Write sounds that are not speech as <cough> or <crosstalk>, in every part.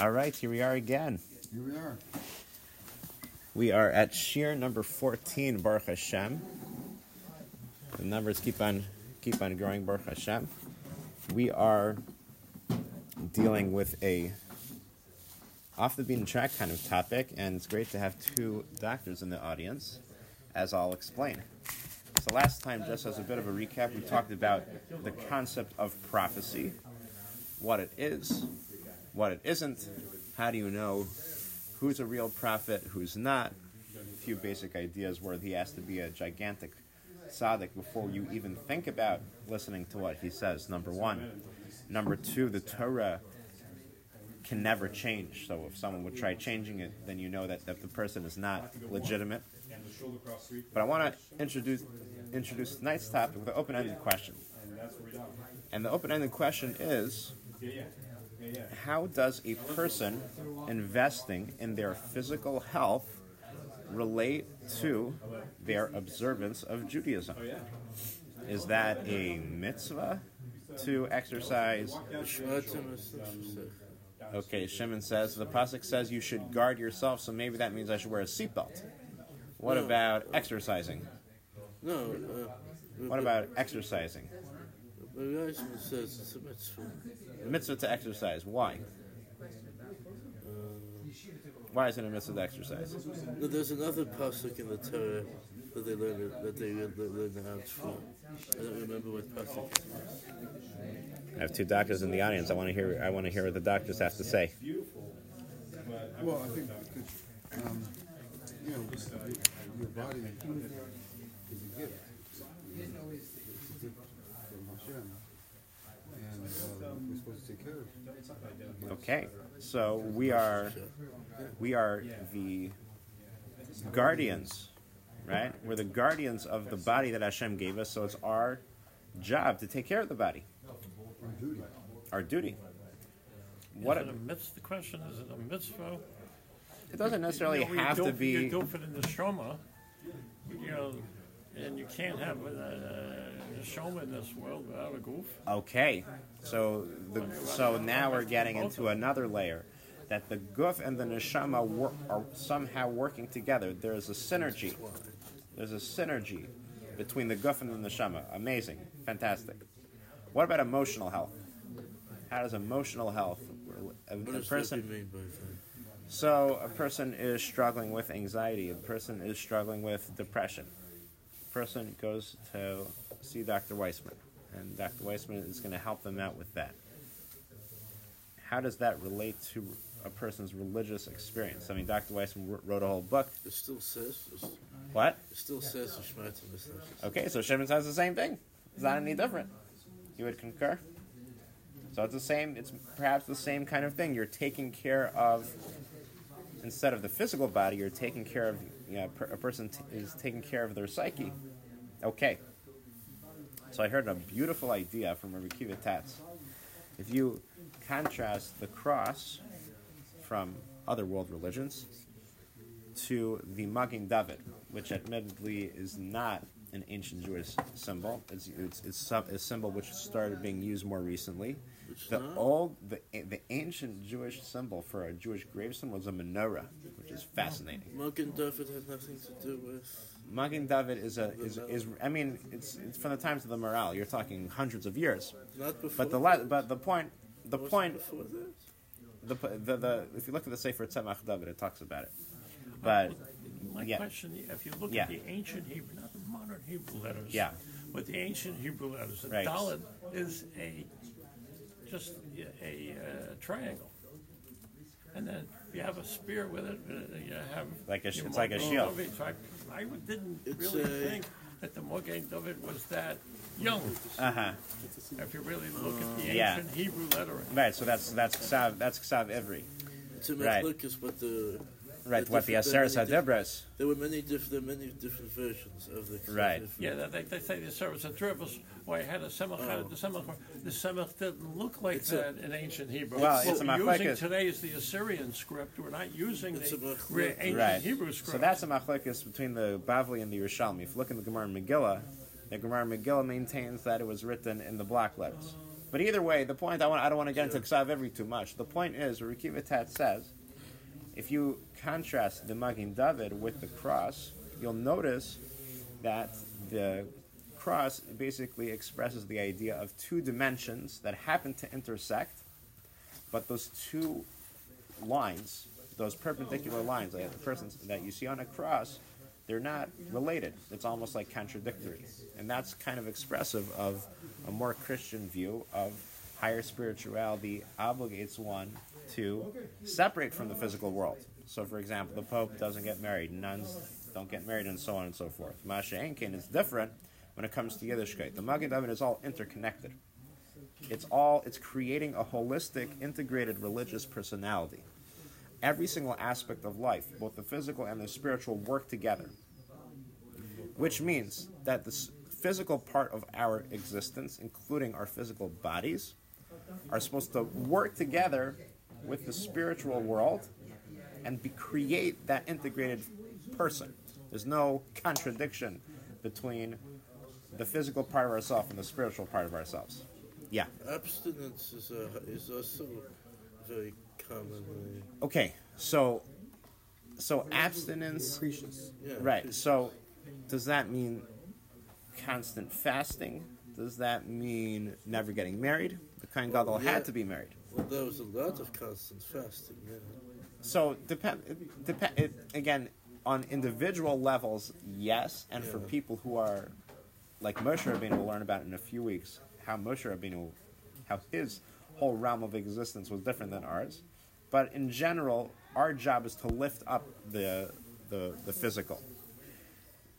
All right, here we are again. Here we are. We are at Shiur number 14, Baruch Hashem. The numbers keep on keep on growing, Baruch Hashem. We are dealing with a off the beaten track kind of topic, and it's great to have two doctors in the audience, as I'll explain. So last time, just as a bit of a recap, we talked about the concept of prophecy, what it is, what it isn't, how do you know who's a real prophet, who's not. A few basic ideas where he has to be a gigantic tzaddik before you even think about listening to what he says, number one. Number two, the Torah can never change. So if someone would try changing it, then you know that, that the person is not legitimate. But I want to introduce introduce tonight's topic with an open-ended question. And the open-ended question is how does a person investing in their physical health relate to their observance of Judaism? Is that a mitzvah to exercise? Okay, Shimon says the pasuk says you should guard yourself, so maybe that means I should wear a seatbelt. What No. about exercising? No, uh, What about exercising? Says it's a mitzvah. The mitzvah to exercise. Why? Why is it a mitzvah to exercise? No, there's another pasuk in the Torah that they learn it, that they learn, they learn from. I don't remember what pasuk it is. I have two doctors in the audience. I want to hear. I want to hear what the doctors have to say. Well, I think because, um, you know, your body is a gift. It's a gift from Hashem. And uh, we're supposed to take care of it. Okay, so we are we are the guardians, right? We're the guardians of the body that Hashem gave us. So it's our job to take care of the body, On duty. our duty. What is it a- mitzvah? The question is it a mitzvah? It doesn't necessarily You know, have to be. You do it in the shoma, you know, and you can't have a, a shoma in this world without a guf. Okay, so the, so now we're getting into another layer that the guf and the neshama wor- are somehow working together. There's a synergy. There's a synergy between the guf and the neshama. Amazing, fantastic. What about emotional health? How does emotional health? A, What a does person. that mean by? So a person is struggling with anxiety. A person is struggling with depression. Person goes to see Dr. Weissman, and Dr. Weissman is going to help them out with that. How does that relate to a person's religious experience? I mean, Dr. Weissman wrote a whole book. It still says, What? it still says Okay, so Shimon says the same thing. It's not any different. You would concur? So it's the same, it's perhaps the same kind of thing. You're taking care of, instead of the physical body, you're taking care of, you know, a person t- is taking care of their psyche. Okay. So I heard a beautiful idea from Rabbi Akiva. If you contrast the cross from other world religions to the Magen David, which admittedly is not an ancient Jewish symbol. It's, it's, it's a symbol which started being used more recently. Which The not? old, the, the ancient Jewish symbol for a Jewish gravestone was a menorah, which is fascinating. Magen David had nothing to do with. Magen David is a is, is I mean it's, it's from the times of the Maharal. You're talking hundreds of years. Not before. But the la- but the point the Was it point Before that? the, the, the if you look at the Sefer Tzemach David, it talks about it. But My yeah. question, if you look Yeah. at the ancient Hebrew, not the modern Hebrew letters, Yeah. but the ancient Hebrew letters, the Right. Dalet is a just a, a uh, triangle. And then you have a spear with it. uh, You have Like a sh- your it's like a Magen shield. David. So I, I didn't It's really a- think that the Magen David was that young. uh huh. If you really look at the Yeah. ancient Hebrew lettering. Right. So that's that's Ksav that's Ksav Ivri. It's a Right. machlokes, but the. Right. What the different- Aseres there are many Hadibras. There were many different, there are many different versions of the. Right. Yeah, they, they say the Aseres Hadibras. Why had a semach, had the oh. semach. The semach didn't look like It's a- that in ancient Hebrew. Well, what it's a we're using today is the Assyrian script. We're not using It's the re- ancient Right. Hebrew script. So that's a machlekes between the Bavli and the Yerushalmi. If you look in the Gemara Megillah, the Gemara Megillah maintains that it was written in the black letters. But either way, the point I want I don't want to get into Ksav Ivri too much. The point is, Rikiva Tatz says, if you contrast the Magen David with the cross, you'll notice that the cross basically expresses the idea of two dimensions that happen to intersect, but those two lines, those perpendicular lines, like the persons that you see on a cross, they're not related. It's almost like contradictory. And that's kind of expressive of a more Christian view of higher spirituality obligates one to separate from the physical world. So, for example, the Pope doesn't get married, nuns don't get married, and so on and so forth. Masha Enkin is different when it comes to Yiddishkeit. The Magen David is all interconnected. It's all it's creating a holistic, integrated religious personality. Every single aspect of life, both the physical and the spiritual, work together. Which means that the physical part of our existence, including our physical bodies, are supposed to work together with the spiritual world and be, create that integrated person. There's no contradiction between the physical part of ourselves and the spiritual part of ourselves. Yeah. Abstinence is, a, is also very commonly. Okay. So, so abstinence. Yeah, Right. So, does that mean constant fasting? Does that mean never getting married? The Kohen Gadol Yeah. had to be married. Well, there was a lot of constant fasting. Yeah. So depend, it, depend it, again on individual levels, yes, and for people who are like Moshe Rabbeinu, we'll learn about in a few weeks how Moshe Rabbeinu, how his whole realm of existence was different than ours. But in general, our job is to lift up the the, the physical.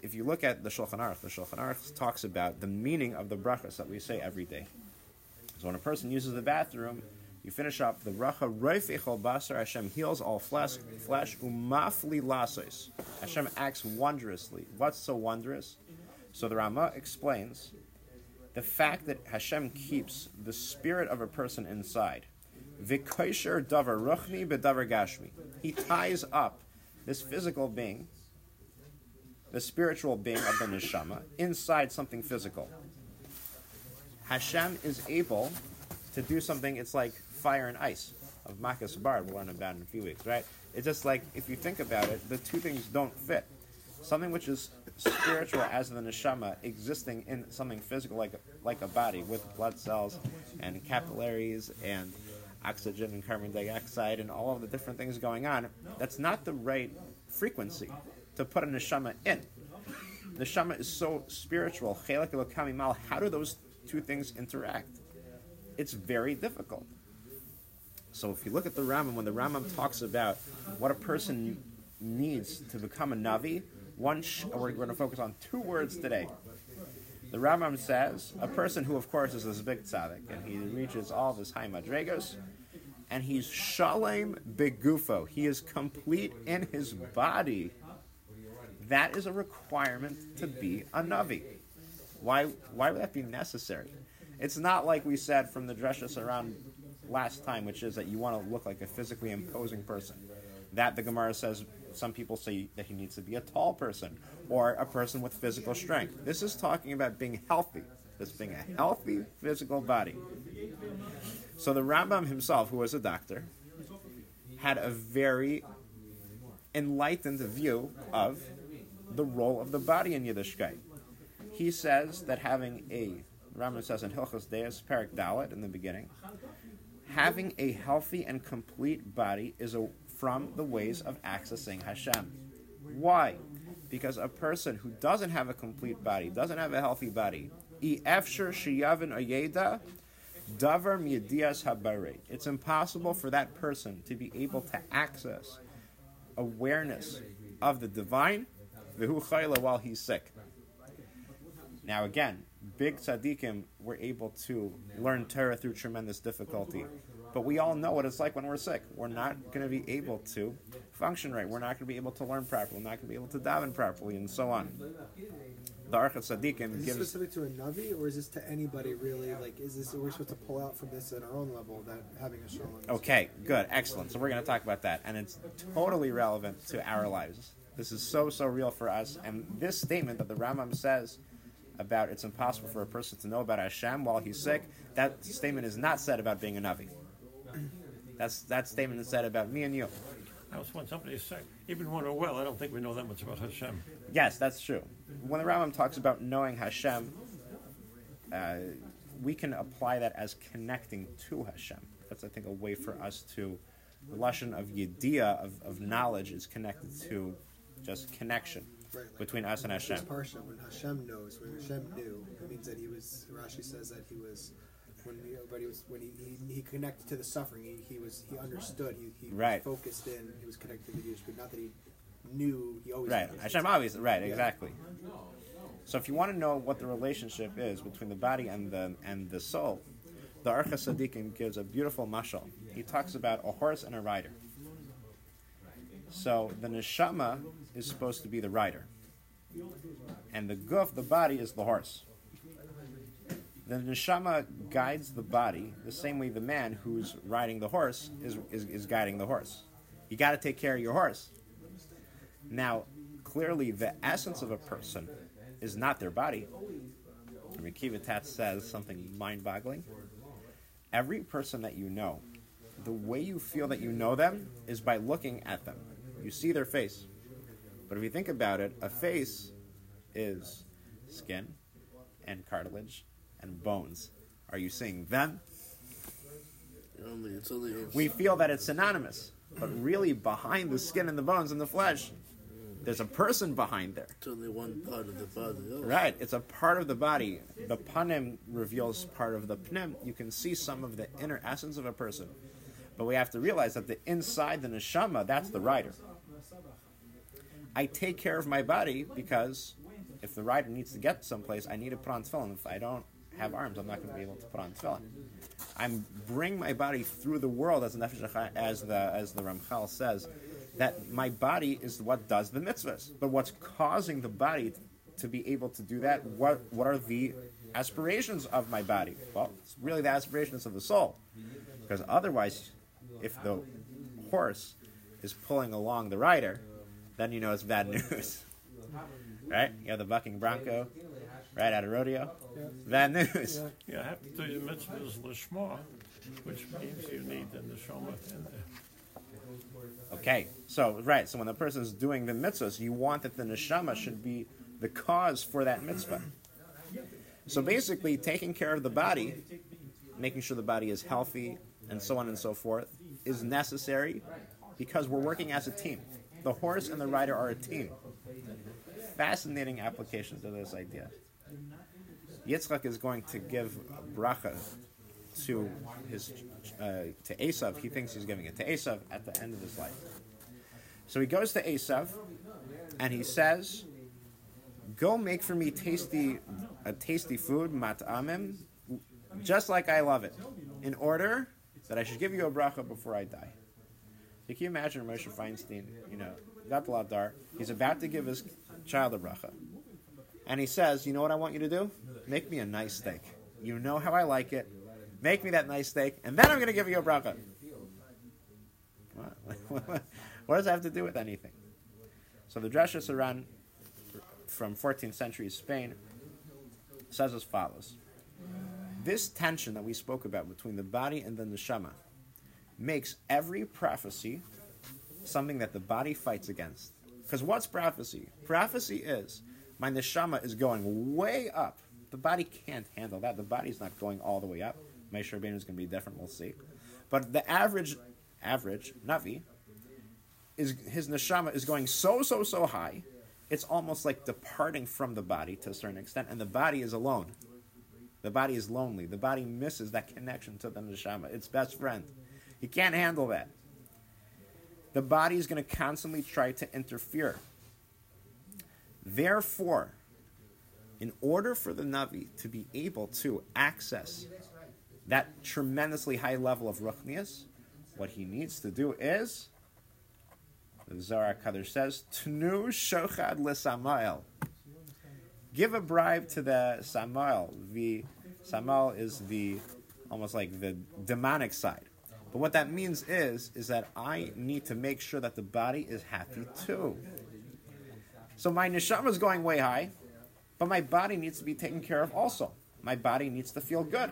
If you look at the Shulchan Aruch, the Shulchan Aruch talks about the meaning of the brachas that we say every day. So when a person uses the bathroom, you finish up the bracha Roif Basar Hashem heals all flesh flesh umafli lasos. Hashem acts wondrously. What's so wondrous? So the Rama explains the fact that Hashem keeps the spirit of a person inside. V'koisher davar ruchni bedavar gashmi. He ties up this physical being, the spiritual being of the neshama, inside something physical. Hashem is able to do something. It's like fire and ice of Makas Barad. We'll learn about in a few weeks, right? It's just like if you think about it, the two things don't fit. Something which is spiritual as the neshama existing in something physical like like a body with blood cells and capillaries and oxygen and carbon dioxide and all of the different things going on. That's not the right frequency to put a neshama in. Neshama is so spiritual. How do those two things interact? It's very difficult. So if you look at the Rambam, when the Rambam talks about what a person needs to become a Navi, one sh- we're going to focus on two words today. The Rambam says a person who, of course, is this big tzaddik, and he reaches all of his high madregos, and he's shalem begufo. He is complete in his body. That is a requirement to be a Navi. Why, why would that be necessary? It's not like we said from the Drashos HaRan last time, which is that you want to look like a physically imposing person. That the Gemara says some people say that he needs to be a tall person or a person with physical strength. This is talking about being healthy. This being a healthy physical body. So the Rambam himself, who was a doctor, had a very enlightened view of the role of the body in Yiddishkeit. He says that having a, Rambam says in Hilchos Deos, Perek Dalet in the beginning, having a healthy and complete body is a, from the ways of accessing Hashem. Why? Because a person who doesn't have a complete body, doesn't have a healthy body, davar. It's impossible for that person to be able to access awareness of the divine, while he's sick. Now again, big tzaddikim were able to learn Torah through tremendous difficulty. But we all know what it's like when we're sick. We're not going to be able to function right. We're not going to be able to learn properly. We're not going to be able to daven properly, and so on. The Orchos Tzaddikim Is this gives specific to a Navi, or is this to anybody really? Like, is this, we're we supposed to pull out from this at our own level that having a shalom? Okay, good, excellent. So we're going to talk about that, and it's totally relevant to our lives. This is so so real for us, and this statement that the Rambam says about it's impossible for a person to know about Hashem while he's sick, that statement is not said about being a Navi. That's that statement is said about me and you. That's when somebody's sick. Even when we're well, I don't think we know that much about Hashem. Yes, that's true. When the Rambam talks about knowing Hashem, uh, we can apply that as connecting to Hashem. That's, I think, a way for us to. The lesson of yediyah, of, of knowledge, is connected to just connection Right, like between us and Hashem. Parsha, when Hashem knows, when Hashem knew, it means that he was. Rashi says that he was. When he was when he, he, he connected to the suffering, he, he was he understood. He, he Right. was focused in. He was connected to the Jewish, but not that he knew. He always Right. Hashem obviously, right, exactly. So if you want to know what the relationship is between the body and the and the soul, the Orchos Tzaddikim gives a beautiful mashal. He talks about a horse and a rider. So the neshama is supposed to be the rider, and the guf, the body, is the horse. The neshama guides the body the same way the man who's riding the horse is, is, is guiding the horse. You got to take care of your horse. Now, clearly, the essence of a person is not their body. Rikiva Tatz says something mind boggling. Every person that you know, the way you feel that you know them is by looking at them. You see their face. But if you think about it, a face is skin and cartilage and bones. Are you seeing them? Only it's only a- We feel that it's synonymous, but really behind the skin and the bones and the flesh, there's a person behind there. it's only one part of the body. Oh, Right, it's a part of the body. The panim reveals part of the pnim. You can see some of the inner essence of a person. But we have to realize that the inside, the neshama, that's the rider. I take care of my body because if the rider needs to get someplace, I need to put on tefillin. If I don't have arms, I'm not going to be able to put on tefillin. I'm bring my body through the world as the as the as the Ramchal says, that my body is what does the mitzvahs. But what's causing the body to be able to do that? What what are the aspirations of my body? Well, it's really the aspirations of the soul. Because otherwise, if the horse is pulling along the rider, then you know it's bad news. <laughs> right? You have the bucking bronco right out of rodeo. Bad news. Yeah. You have to do your mitzvahs lishma, which means you need the neshama in there. Okay, so right, so when the person is doing the mitzvahs, you want that the neshama should be the cause for that mitzvah. So basically, taking care of the body, making sure the body is healthy, and so on and so forth, is necessary because we're working as a team. The horse and the rider are a team. Fascinating applications of this idea. Yitzchak is going to give bracha to his uh, to Esav. He thinks he's giving it to Esav at the end of his life. So he goes to Esav, and he says, "Go make for me tasty a tasty food, mat'amim, just like I love it, in order that I should give you a bracha before I die." Can you imagine Moshe Feinstein? You know, got the ladar. He's about to give his child a bracha, and he says, "You know what I want you to do? Make me a nice steak. You know how I like it." Make me that nice steak, and then I'm going to give you a bracha. What? <laughs> what does that have to do with anything? So the Drashos HaRan from 14th century Spain says as follows. This tension that we spoke about between the body and the neshama makes every prophecy something that the body fights against. Because what's prophecy? Prophecy is my neshama is going way up. The body can't handle that. The body's not going all the way up. My Rabbeinu is going to be different. We'll see. But the average, average navi, is his neshama is going so so so high, it's almost like departing from the body to a certain extent, and the body is alone. The body is lonely. The body misses that connection to the neshama, its best friend. He can't handle that. The body is going to constantly try to interfere. Therefore, in order for the Navi to be able to access that tremendously high level of Ruchnias, what he needs to do is, the Zohar Kadosh says, Tnu shochad l'Samael. Give a bribe to the Samael. The Samael is the almost like the demonic side. But what that means is, is that I need to make sure that the body is happy too. So my neshama is going way high. But my body needs to be taken care of also. My body needs to feel good.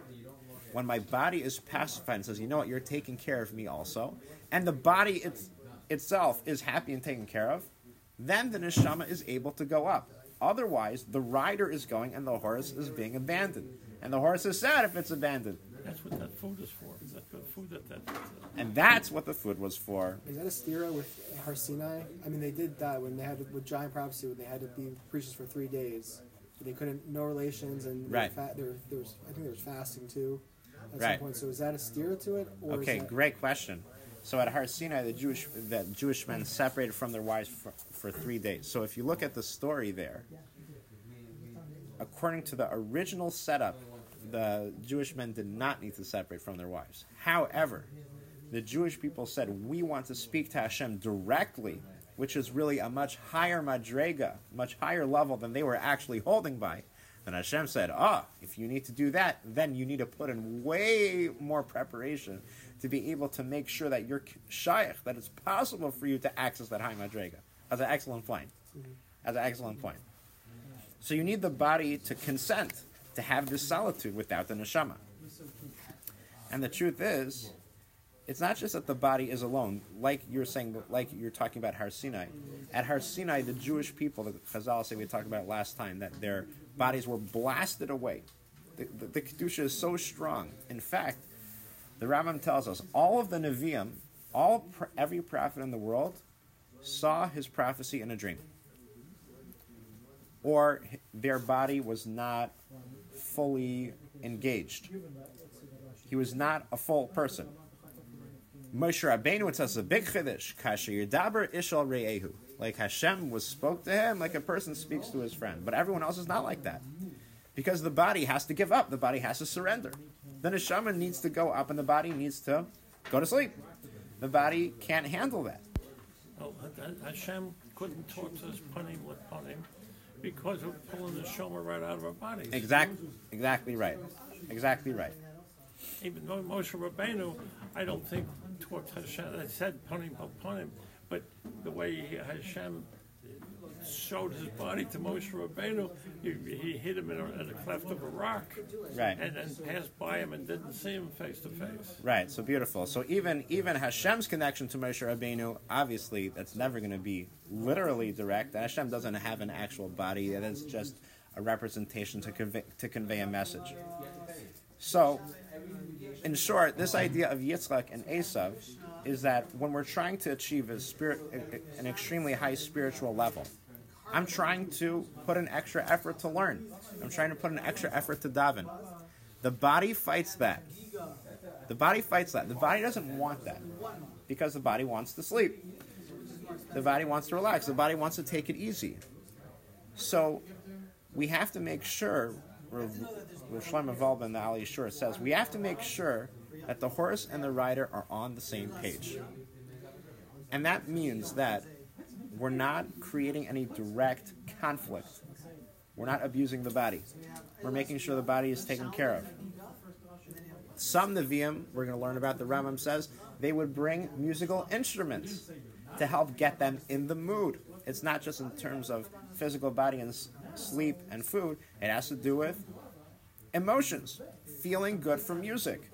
When my body is pacified and says, you know what, you're taking care of me also, and the body it's, itself is happy and taken care of, then the neshama is able to go up. Otherwise, the rider is going and the horse is being abandoned. And the horse is sad if it's abandoned. That's what that food is for. That's the food that that. And that's what the food was for. Is that a stira with Har Sinai? I mean, they did that when they had to, with giant prophecy when they had to be preachers for three days. They couldn't no relations and Right. Fa- there, there was I think there was fasting too. At Right. some point. So is that a stira to it? Or Okay, that, great question. So at Har Sinai, the Jewish the Jewish men separated from their wives for, for three days. So if you look at the story there, according to the original setup, the Jewish men did not need to separate from their wives. However, the Jewish people said, "We want to speak to Hashem directly," which is really a much higher madrega, much higher level than they were actually holding by. Then Hashem said, "Ah, if you need to do that, then you need to put in way more preparation to be able to make sure that you're shaykh, that it's possible for you to access that high madrega." That's an excellent point. That's an excellent point. So you need the body to consent to have this solitude without the neshama. And the truth is, it's not just that the body is alone, like you're saying, like you're talking about Har Sinai. At Har Sinai, the Jewish people, the Chazal say we talked about last time, that their bodies were blasted away. The, the, the kedusha is so strong. In fact, the Rambam tells us all of the Nevi'im, all every prophet in the world, saw his prophecy in a dream, or their body was not fully engaged. He was not a full person. Moshe Rabbeinu, says a big chiddush. Kasher Yedaber Ishal Re'ehu. Like Hashem was spoke to him like a person speaks to his friend. But everyone else is not like that. Because the body has to give up. The body has to surrender. The neshama needs to go up and the body needs to go to sleep. The body can't handle that. Well, Hashem couldn't talk to us panim with panim because we're pulling the shomer right out of our bodies. Exactly, exactly right. Exactly right. Even though Moshe Rabbeinu, I don't think talked to Hashem. I said panim panim, but the way he- Hashem showed his body to Moshe Rabbeinu, he, he hit him in a, in a cleft of a rock, Right. and then passed by him and didn't see him face to face. Right, so beautiful. So even even Hashem's connection to Moshe Rabbeinu, obviously, that's never going to be literally direct. Hashem doesn't have an actual body; it is just a representation to convey to convey a message. So, in short, this idea of Yitzchak and Esav is that when we're trying to achieve a spirit, an extremely high spiritual level, I'm trying to put an extra effort to learn. I'm trying to put an extra effort to daven. The body fights that. The body fights that. The body doesn't want that because the body wants to sleep. The body wants to relax. The body wants to take it easy. So we have to make sure, Rav Shlomo Wolbe in the Alei Shur says, we have to make sure that the horse and the rider are on the same page. And that means that we're not creating any direct conflict. We're not abusing the body. We're making sure the body is taken care of. Some Nevi'im, we're going to learn about, the Rambam says, they would bring musical instruments to help get them in the mood. It's not just in terms of physical body and sleep and food, it has to do with emotions, feeling good from music.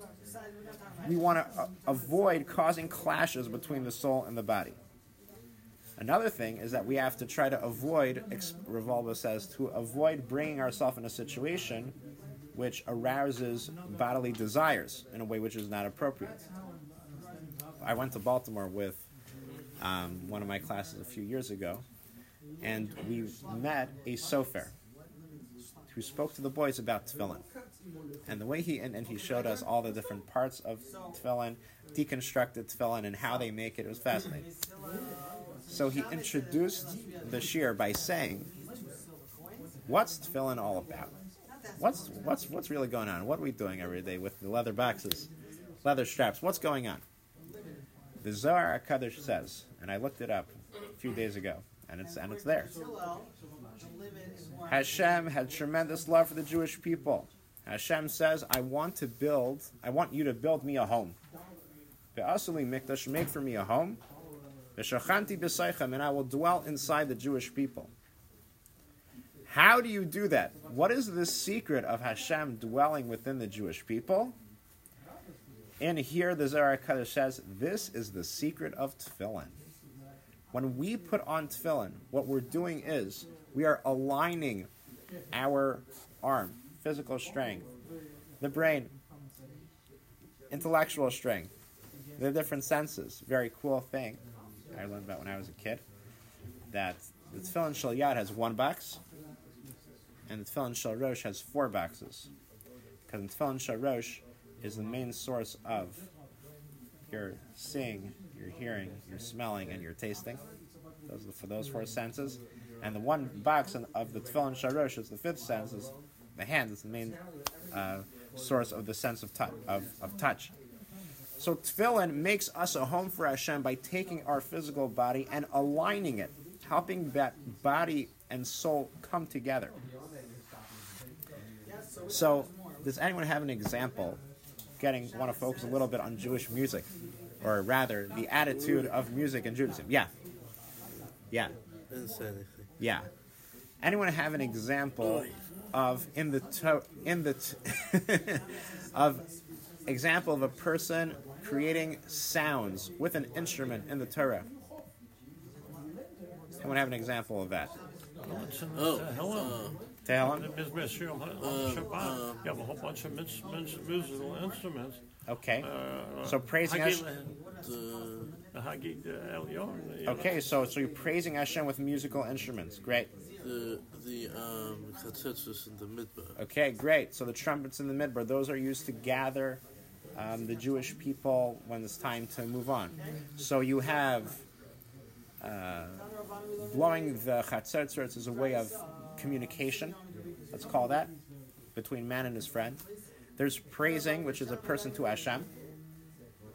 We want to uh, avoid causing clashes between the soul and the body. Another thing is that we have to try to avoid, Rav Wolbe says, to avoid bringing ourselves in a situation which arouses bodily desires in a way which is not appropriate. I went to Baltimore with um, one of my classes a few years ago, and we met a sofer who spoke to the boys about tefillin. And the way he and, and he showed us all the different parts of tefillin, deconstructed tefillin, and how they make it. It was fascinating. So he introduced the shiur by saying, "What's tefillin all about? What's what's what's really going on? What are we doing every day with the leather boxes, leather straps? What's going on?" The Zohar Hakadosh says, and I looked it up a few days ago, and it's and it's there. Hashem had tremendous love for the Jewish people. Hashem says, "I want to build. I want you to build me a home. Ve'asuli mikdash, make for me a home. Ve'shachanti b'seichem, and I will dwell inside the Jewish people." How do you do that? What is the secret of Hashem dwelling within the Jewish people? And here the Zohar Kadosh says, this is the secret of tefillin. When we put on tefillin, what we're doing is we are aligning our arm, physical strength, the brain, intellectual strength, the different senses. Very cool thing I learned about when I was a kid. That the tefillin Shal yad has one box, and the tefillin Shal rosh has four boxes. Because the tefillin Shal rosh is the main source of your seeing, your hearing, your smelling, and your tasting. Those are for those four senses. And the one box of the tefillin Shal rosh is the fifth sense, is the hand. is the main uh, source of the sense of, tou- of, of touch. So tefillin makes us a home for Hashem by taking our physical body and aligning it, helping that body and soul come together. So, does anyone have an example? Getting want to focus a little bit on Jewish music, or rather, the attitude of music in Judaism. Yeah, yeah, yeah. Anyone have an example of in the to, in the t- <laughs> of example of a person creating sounds with an instrument in the Torah? Anyone have an example of that? It's in Oh, Tehillim. Tehillim? The Mizmor You have a whole bunch of mis- mis- musical instruments. Okay. Uh, So praising Hagid- Hashem. The, the Hagid uh, Elyon. you know. Okay, so so you're praising Hashem with musical instruments. Great. the, the, um, in the Midbar. Okay, great. So the trumpets in the midbar, those are used to gather um, the Jewish people when it's time to move on. So you have uh, blowing the chatzetzers is a way of communication. Let's call that between man and his friend. There's praising, which is a person to Hashem,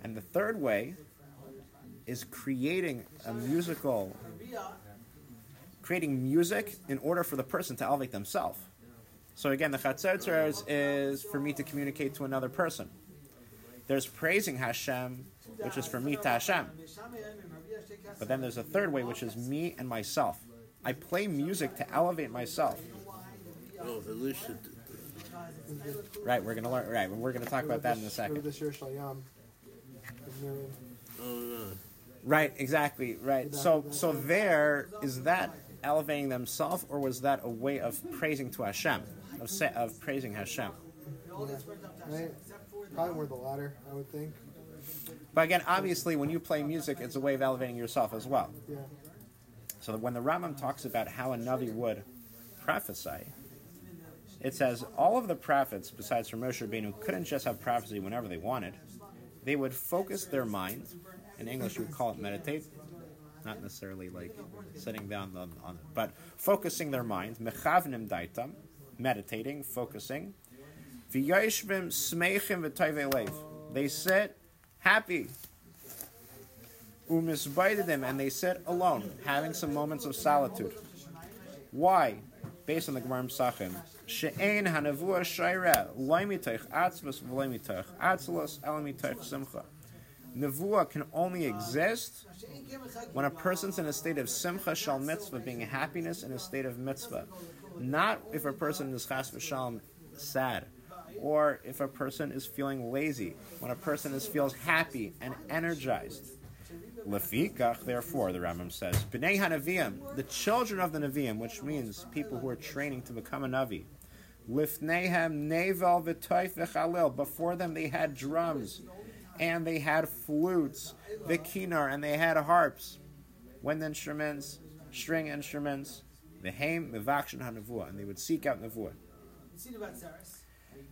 and the third way is creating a musical, creating music in order for the person to elevate themselves. So again, the chatzetzers is for me to communicate to another person. There's praising Hashem, which is for me to Hashem. But then there's a third way, which is me and myself. I play music to elevate myself. Oh, Elisha did that. Right, we're gonna learn. Right, we're gonna talk about that in a second. this year Shalyam. with Miriam. Right. Exactly. Right. So, so there is that elevating themselves, or was that a way of praising to Hashem, of sa- of praising Hashem? Right? Probably more the latter, I would think. But again, obviously, when you play music, it's a way of elevating yourself as well. Yeah. So that when the Rambam talks about how a Navi would prophesy, it says all of the prophets, besides from Moshe Rabbeinu, couldn't just have prophecy whenever they wanted. They would focus their mind. In English, we would call it meditate. Not necessarily like sitting down on, on it, but focusing their mind. Mechavnim daitam, meditating, focusing. Smeichim. They sit happy, umisbaidim, and they sit alone, having some moments of solitude. Why? Based on the Gemara Pesachim, she'ein hanavua shaira loimitoich atzvus v'loimitoich atzlos elamitoich simcha. Nevuah can only exist when a person's in a state of simcha shal mitzvah, being happiness in a state of mitzvah. Not if a person is chas v'shalom sad, or if a person is feeling lazy. When a person is feels happy and energized. Lefikach, therefore, the Rambam says, B'nei HaNaviim, the children of the Naviim, which means people who are training to become a Navi. Lifnehem nevel v'toif v'chalil. Before them they had drums, and they had flutes, the kinar, and they had harps, wind instruments, string instruments, the vakshan hanavua, and they would seek out nevuah.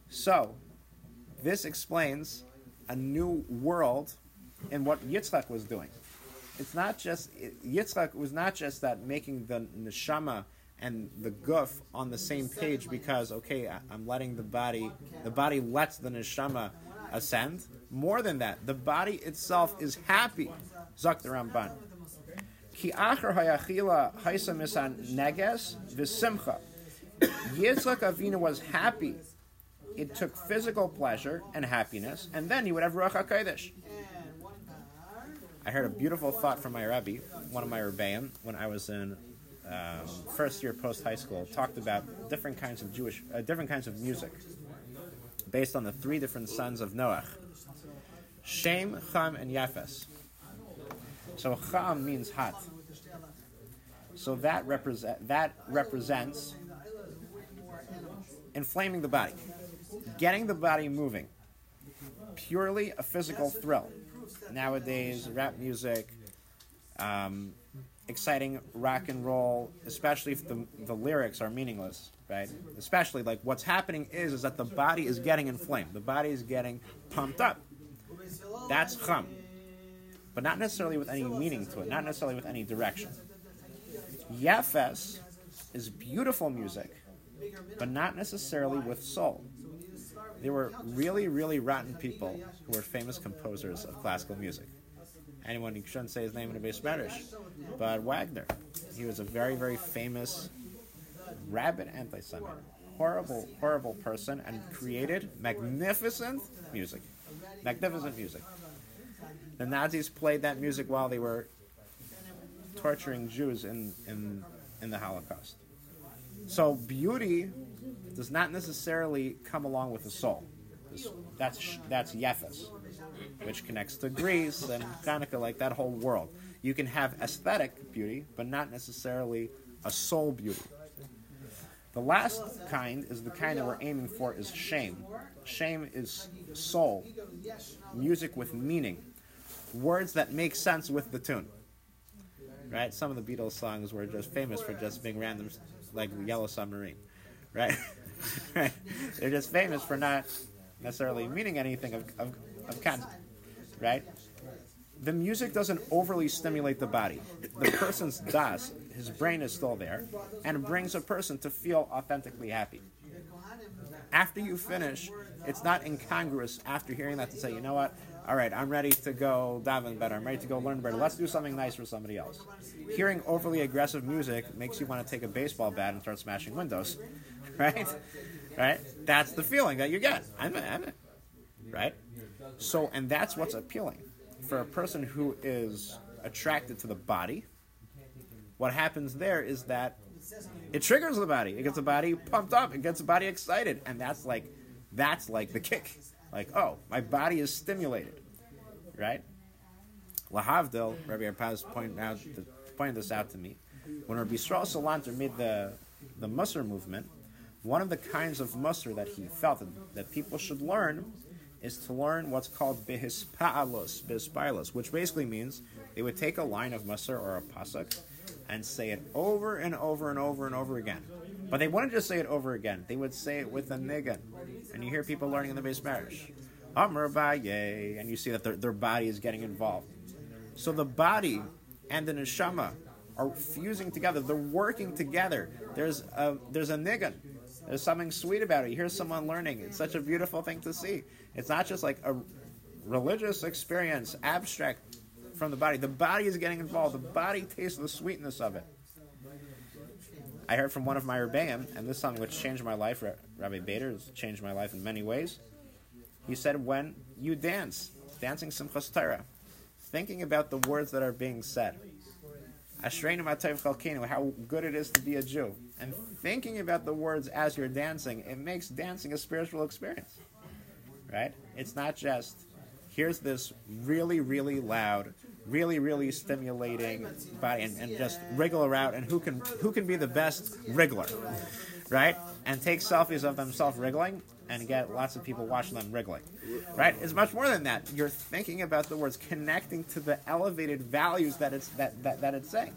So, this explains a new world in what Yitzchak was doing. It's not just Yitzchak was not just that making the neshama and the guf on the same page because okay, I'm letting the body, the body lets the neshama ascend. More than that, the body itself is happy. Zak the Ramban. Ki acher hayachila haisa misan neges v'simcha. Yitzchak Avinu was happy. It took physical pleasure and happiness, and then he would have Ruach HaKodesh. I heard a beautiful thought from my Rebbe, one of my Rebbeim, when I was in um, first year post high school talked about different kinds of Jewish, uh, different kinds of music, based on the three different sons of Noach: Shem, Cham, and Yafes. So Cham means hot. So that represent that represents inflaming the body, getting the body moving. Purely a physical thrill. Nowadays, rap music, um, exciting rock and roll, especially if the, the lyrics are meaningless, right? Especially like what's happening is is that the body is getting inflamed, the body is getting pumped up. That's chum, but not necessarily with any meaning to it, not necessarily with any direction. Yefes is beautiful music, but not necessarily with soul. They were really, really rotten people who were famous composers of classical music. Anyone who shouldn't say his name in a beis medrash, but Wagner. He was a very, very famous rabid anti-Semite, horrible, horrible person, and created magnificent music. Magnificent music. The Nazis played that music while they were torturing Jews in, in, in the Holocaust. So beauty does not necessarily come along with the soul. That's that's Yefes, which connects to Greece and Hanukkah, like that whole world. You can have aesthetic beauty, but not necessarily a soul beauty. The last kind is the kind that we're aiming for is Shem. Shem is soul, music with meaning, words that make sense with the tune. Right? Some of the Beatles songs were just famous for just being random, like Yellow Submarine. Right? <laughs> right? They're just famous for not necessarily meaning anything of, of, of content. Right? The music doesn't overly stimulate the body. The person's das, his brain is still there, and brings a person to feel authentically happy. After you finish, it's not incongruous after hearing that to say, you know what, all right, I'm ready to go daven better. I'm ready to go learn better. Let's do something nice for somebody else. Hearing overly aggressive music makes you want to take a baseball bat and start smashing windows, <laughs> right? Right? That's the feeling that you get. I'm, I'm right? So, and that's what's appealing for a person who is attracted to the body. What happens there is that it triggers the body. It gets the body pumped up. It gets the body excited, and that's like, that's like the kick. Like, oh, my body is stimulated, right? Lahavdil, Rabbi Arpaz pointed out pointed this out to me. When Rabbi Yisrael Salanter made the the Musar movement, one of the kinds of Musar that he felt that, that people should learn is to learn what's called bihispa'alos, bihispa'alos, which basically means they would take a line of Musar or a pasuk and say it over and over and over and over again. But they wouldn't just say it over again. They would say it with a niggin. And you hear people learning in the beis medrash. Amr Baye, and you see that their, their body is getting involved. So the body and the neshama are fusing together. They're working together. There's a, there's a niggin. There's something sweet about it. Hear someone learning. It's such a beautiful thing to see. It's not just like a religious experience, abstract from the body. The body is getting involved. The body tastes the sweetness of it. I heard from one of my Rebbeim, and this is something which changed my life. Rabbi Bader has changed my life in many ways. He said, when you dance, dancing Simchas Torah, thinking about the words that are being said, how good it is to be a Jew, and thinking about the words as you're dancing, it makes dancing a spiritual experience. Right? It's not just, here's this really, really loud, really, really stimulating body and, and just wriggle around and who can who can be the best wriggler, right? And take selfies of themselves wriggling and get lots of people watching them wriggling. Right? It's much more than that. You're thinking about the words, connecting to the elevated values that it's that, that, that it's saying.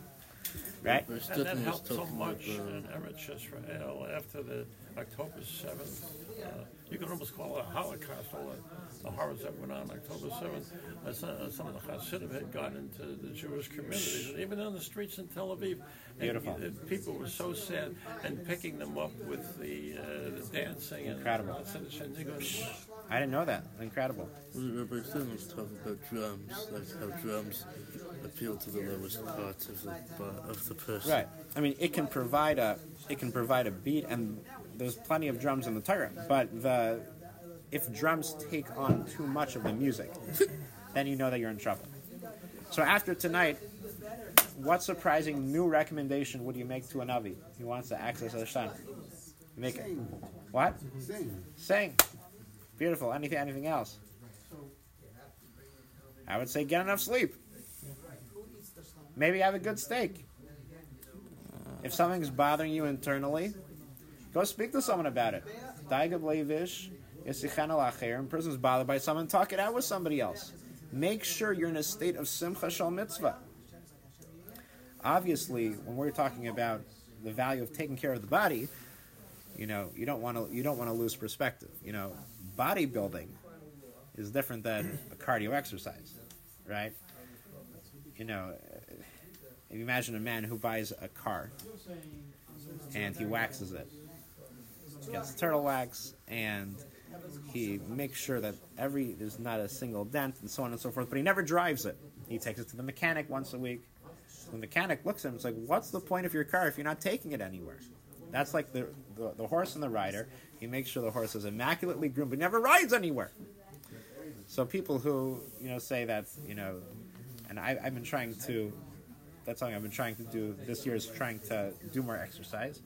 Right? And that 13 helped so much about, in Eretz Israel after the October 7th. Uh, you can almost call it a Holocaust, all the, the horrors that went on October 7th. Uh, some, uh, some of the Hasidim had gone into the Jewish communities, and even on the streets in Tel Aviv. And, Beautiful. uh, people were so sad, and picking them up with the, uh, the dancing. And, Incredible. And they I didn't know that. Incredible. Rabbi Stern was talking about drums, like how drums appeal to the lowest parts of the of the person. Right. I mean, it can provide a it can provide a beat, and there's plenty of drums in the Torah. But the if drums take on too much of the music, then you know that you're in trouble. So after tonight, what surprising new recommendation would you make to a Navi who wants to access Hashem? Make it. What? Sing. Sing. Beautiful. Anything anything else? I would say get enough sleep. Maybe have a good steak. If something's bothering you internally, go speak to someone about it. Daigab Levish, al and person's bothered by someone, talk it out with somebody else. Make sure you're in a state of simcha shel mitzvah. Obviously, when we're talking about the value of taking care of the body, you know, you don't want to you don't want to lose perspective. You know, bodybuilding is different than a cardio exercise, right? You know, if you imagine a man who buys a car and he waxes it, gets turtle wax, and he makes sure that every there's not a single dent and so on and so forth. But he never drives it. He takes it to the mechanic once a week. The mechanic looks at him. It's like, what's the point of your car if you're not taking it anywhere? That's like the, the, the horse and the rider. He makes sure the horse is immaculately groomed, but never rides anywhere. So people who you know say that you know, and I, I've been trying to. That's something I've been trying to do this year is trying to do more exercise.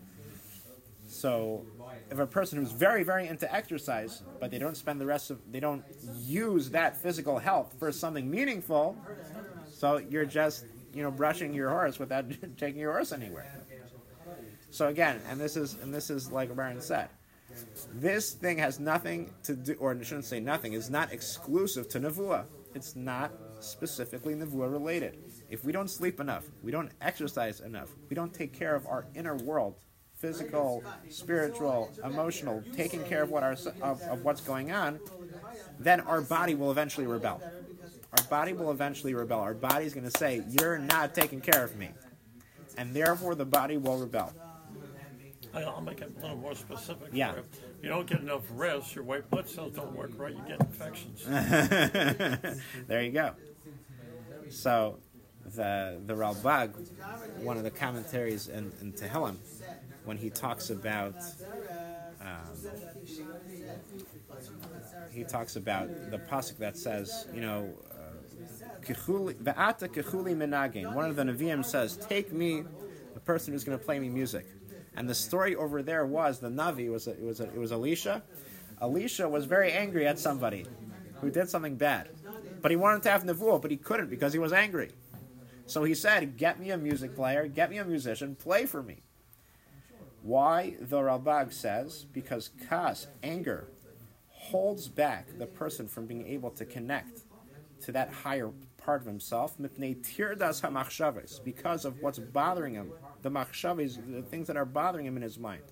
So, if a person who's very, very into exercise, but they don't spend the rest of, they don't use that physical health for something meaningful, so you're just, you know, brushing your horse without <laughs> taking your horse anywhere. So again, and this is, and this is like Baron said, this thing has nothing to do, or I shouldn't say nothing, is not exclusive to Nevuah. It's not specifically Nevuah related. If we don't sleep enough, we don't exercise enough, we don't take care of our inner world, physical, spiritual, emotional, taking care of what our of, of what's going on, then our body will eventually rebel. Our body will eventually rebel. Our body's going to say, "You're not taking care of me," and therefore the body will rebel. I'll make it a little more specific. Yeah. You don't get enough rest, your white blood cells don't work right, you get infections. <laughs> there you go. So, the the Ralbag, one of the commentaries in, in Tehillim, when he talks about, um, he talks about the pasuk that says, you know, uh, menagin." One of the Nevi'im says, "Take me, the person who's going to play me music." And the story over there was the Navi was it was it was Elisha. Elisha was very angry at somebody who did something bad, but he wanted to have nevuah, but he couldn't because he was angry. So he said, "Get me a music player, get me a musician, play for me." Why the Ralbag says because kas anger holds back the person from being able to connect to that higher part of himself because of what's bothering him, the machshavos, the things that are bothering him in his mind.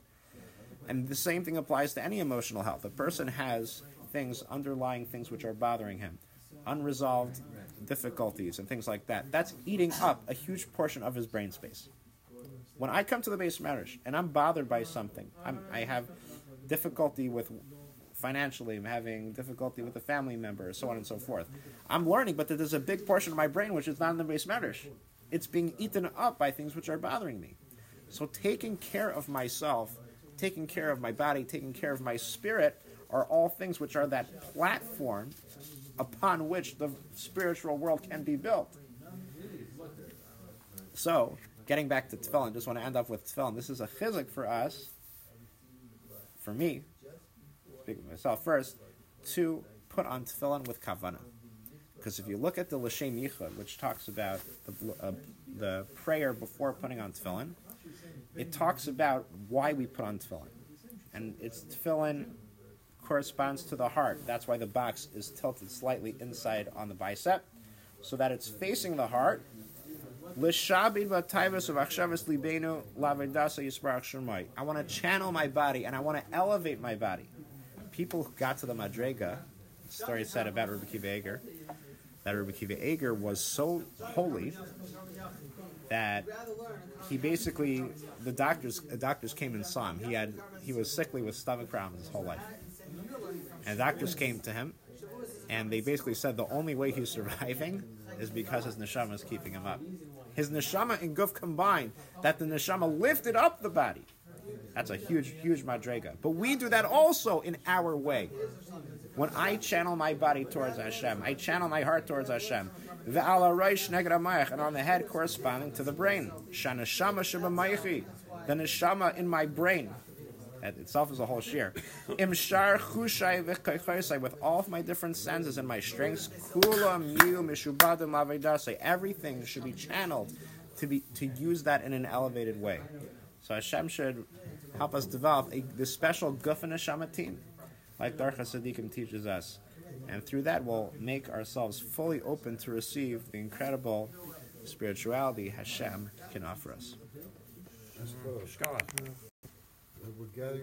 And the same thing applies to any emotional health. A person has things, underlying things which are bothering him, unresolved difficulties and things like that. That's eating up a huge portion of his brain space. When I come to the beis medrash and I'm bothered by something, I'm, I have difficulty with financially, I'm having difficulty with a family member, so on and so forth. I'm learning, but there's a big portion of my brain which is not in the beis medrash. It's being eaten up by things which are bothering me. So taking care of myself, taking care of my body, taking care of my spirit are all things which are that platform upon which the spiritual world can be built. So, getting back to tefillin, just want to end up with tefillin. This is a chizik for us, for me, speaking of myself first, to put on tefillin with kavana. Because if you look at the L'Shem Yichud, which talks about the, uh, the prayer before putting on tefillin, it talks about why we put on tefillin. And it's tefillin corresponds to the heart. That's why the box is tilted slightly inside on the bicep, so that it's facing the heart. I want to channel my body and I want to elevate my body. People got to the Madrega, the story said about Rabbi Akiva Eger, that Rabbi Akiva Eger was so holy that he basically the doctors the doctors came and saw him. He had he was sickly with stomach problems his whole life. And doctors came to him and they basically said the only way he's surviving is because his neshama is keeping him up. His neshama and guf combined, that the neshama lifted up the body. That's a huge, huge madrega. But we do that also in our way. When I channel my body towards Hashem, I channel my heart towards Hashem, and on the head corresponding to the brain. The neshama in my brain. Itself is a whole shiur. Im shar chushai v'kaychaisai, with all of my different senses and my strengths, kula miu mishubadim lavedasai. Everything should be channeled to be to use that in an elevated way. So Hashem should help us develop a, this special guf and neshama team, like Orchos Tzaddikim teaches us. And through that, we'll make ourselves fully open to receive the incredible spirituality Hashem can offer us. Scott. We're gathering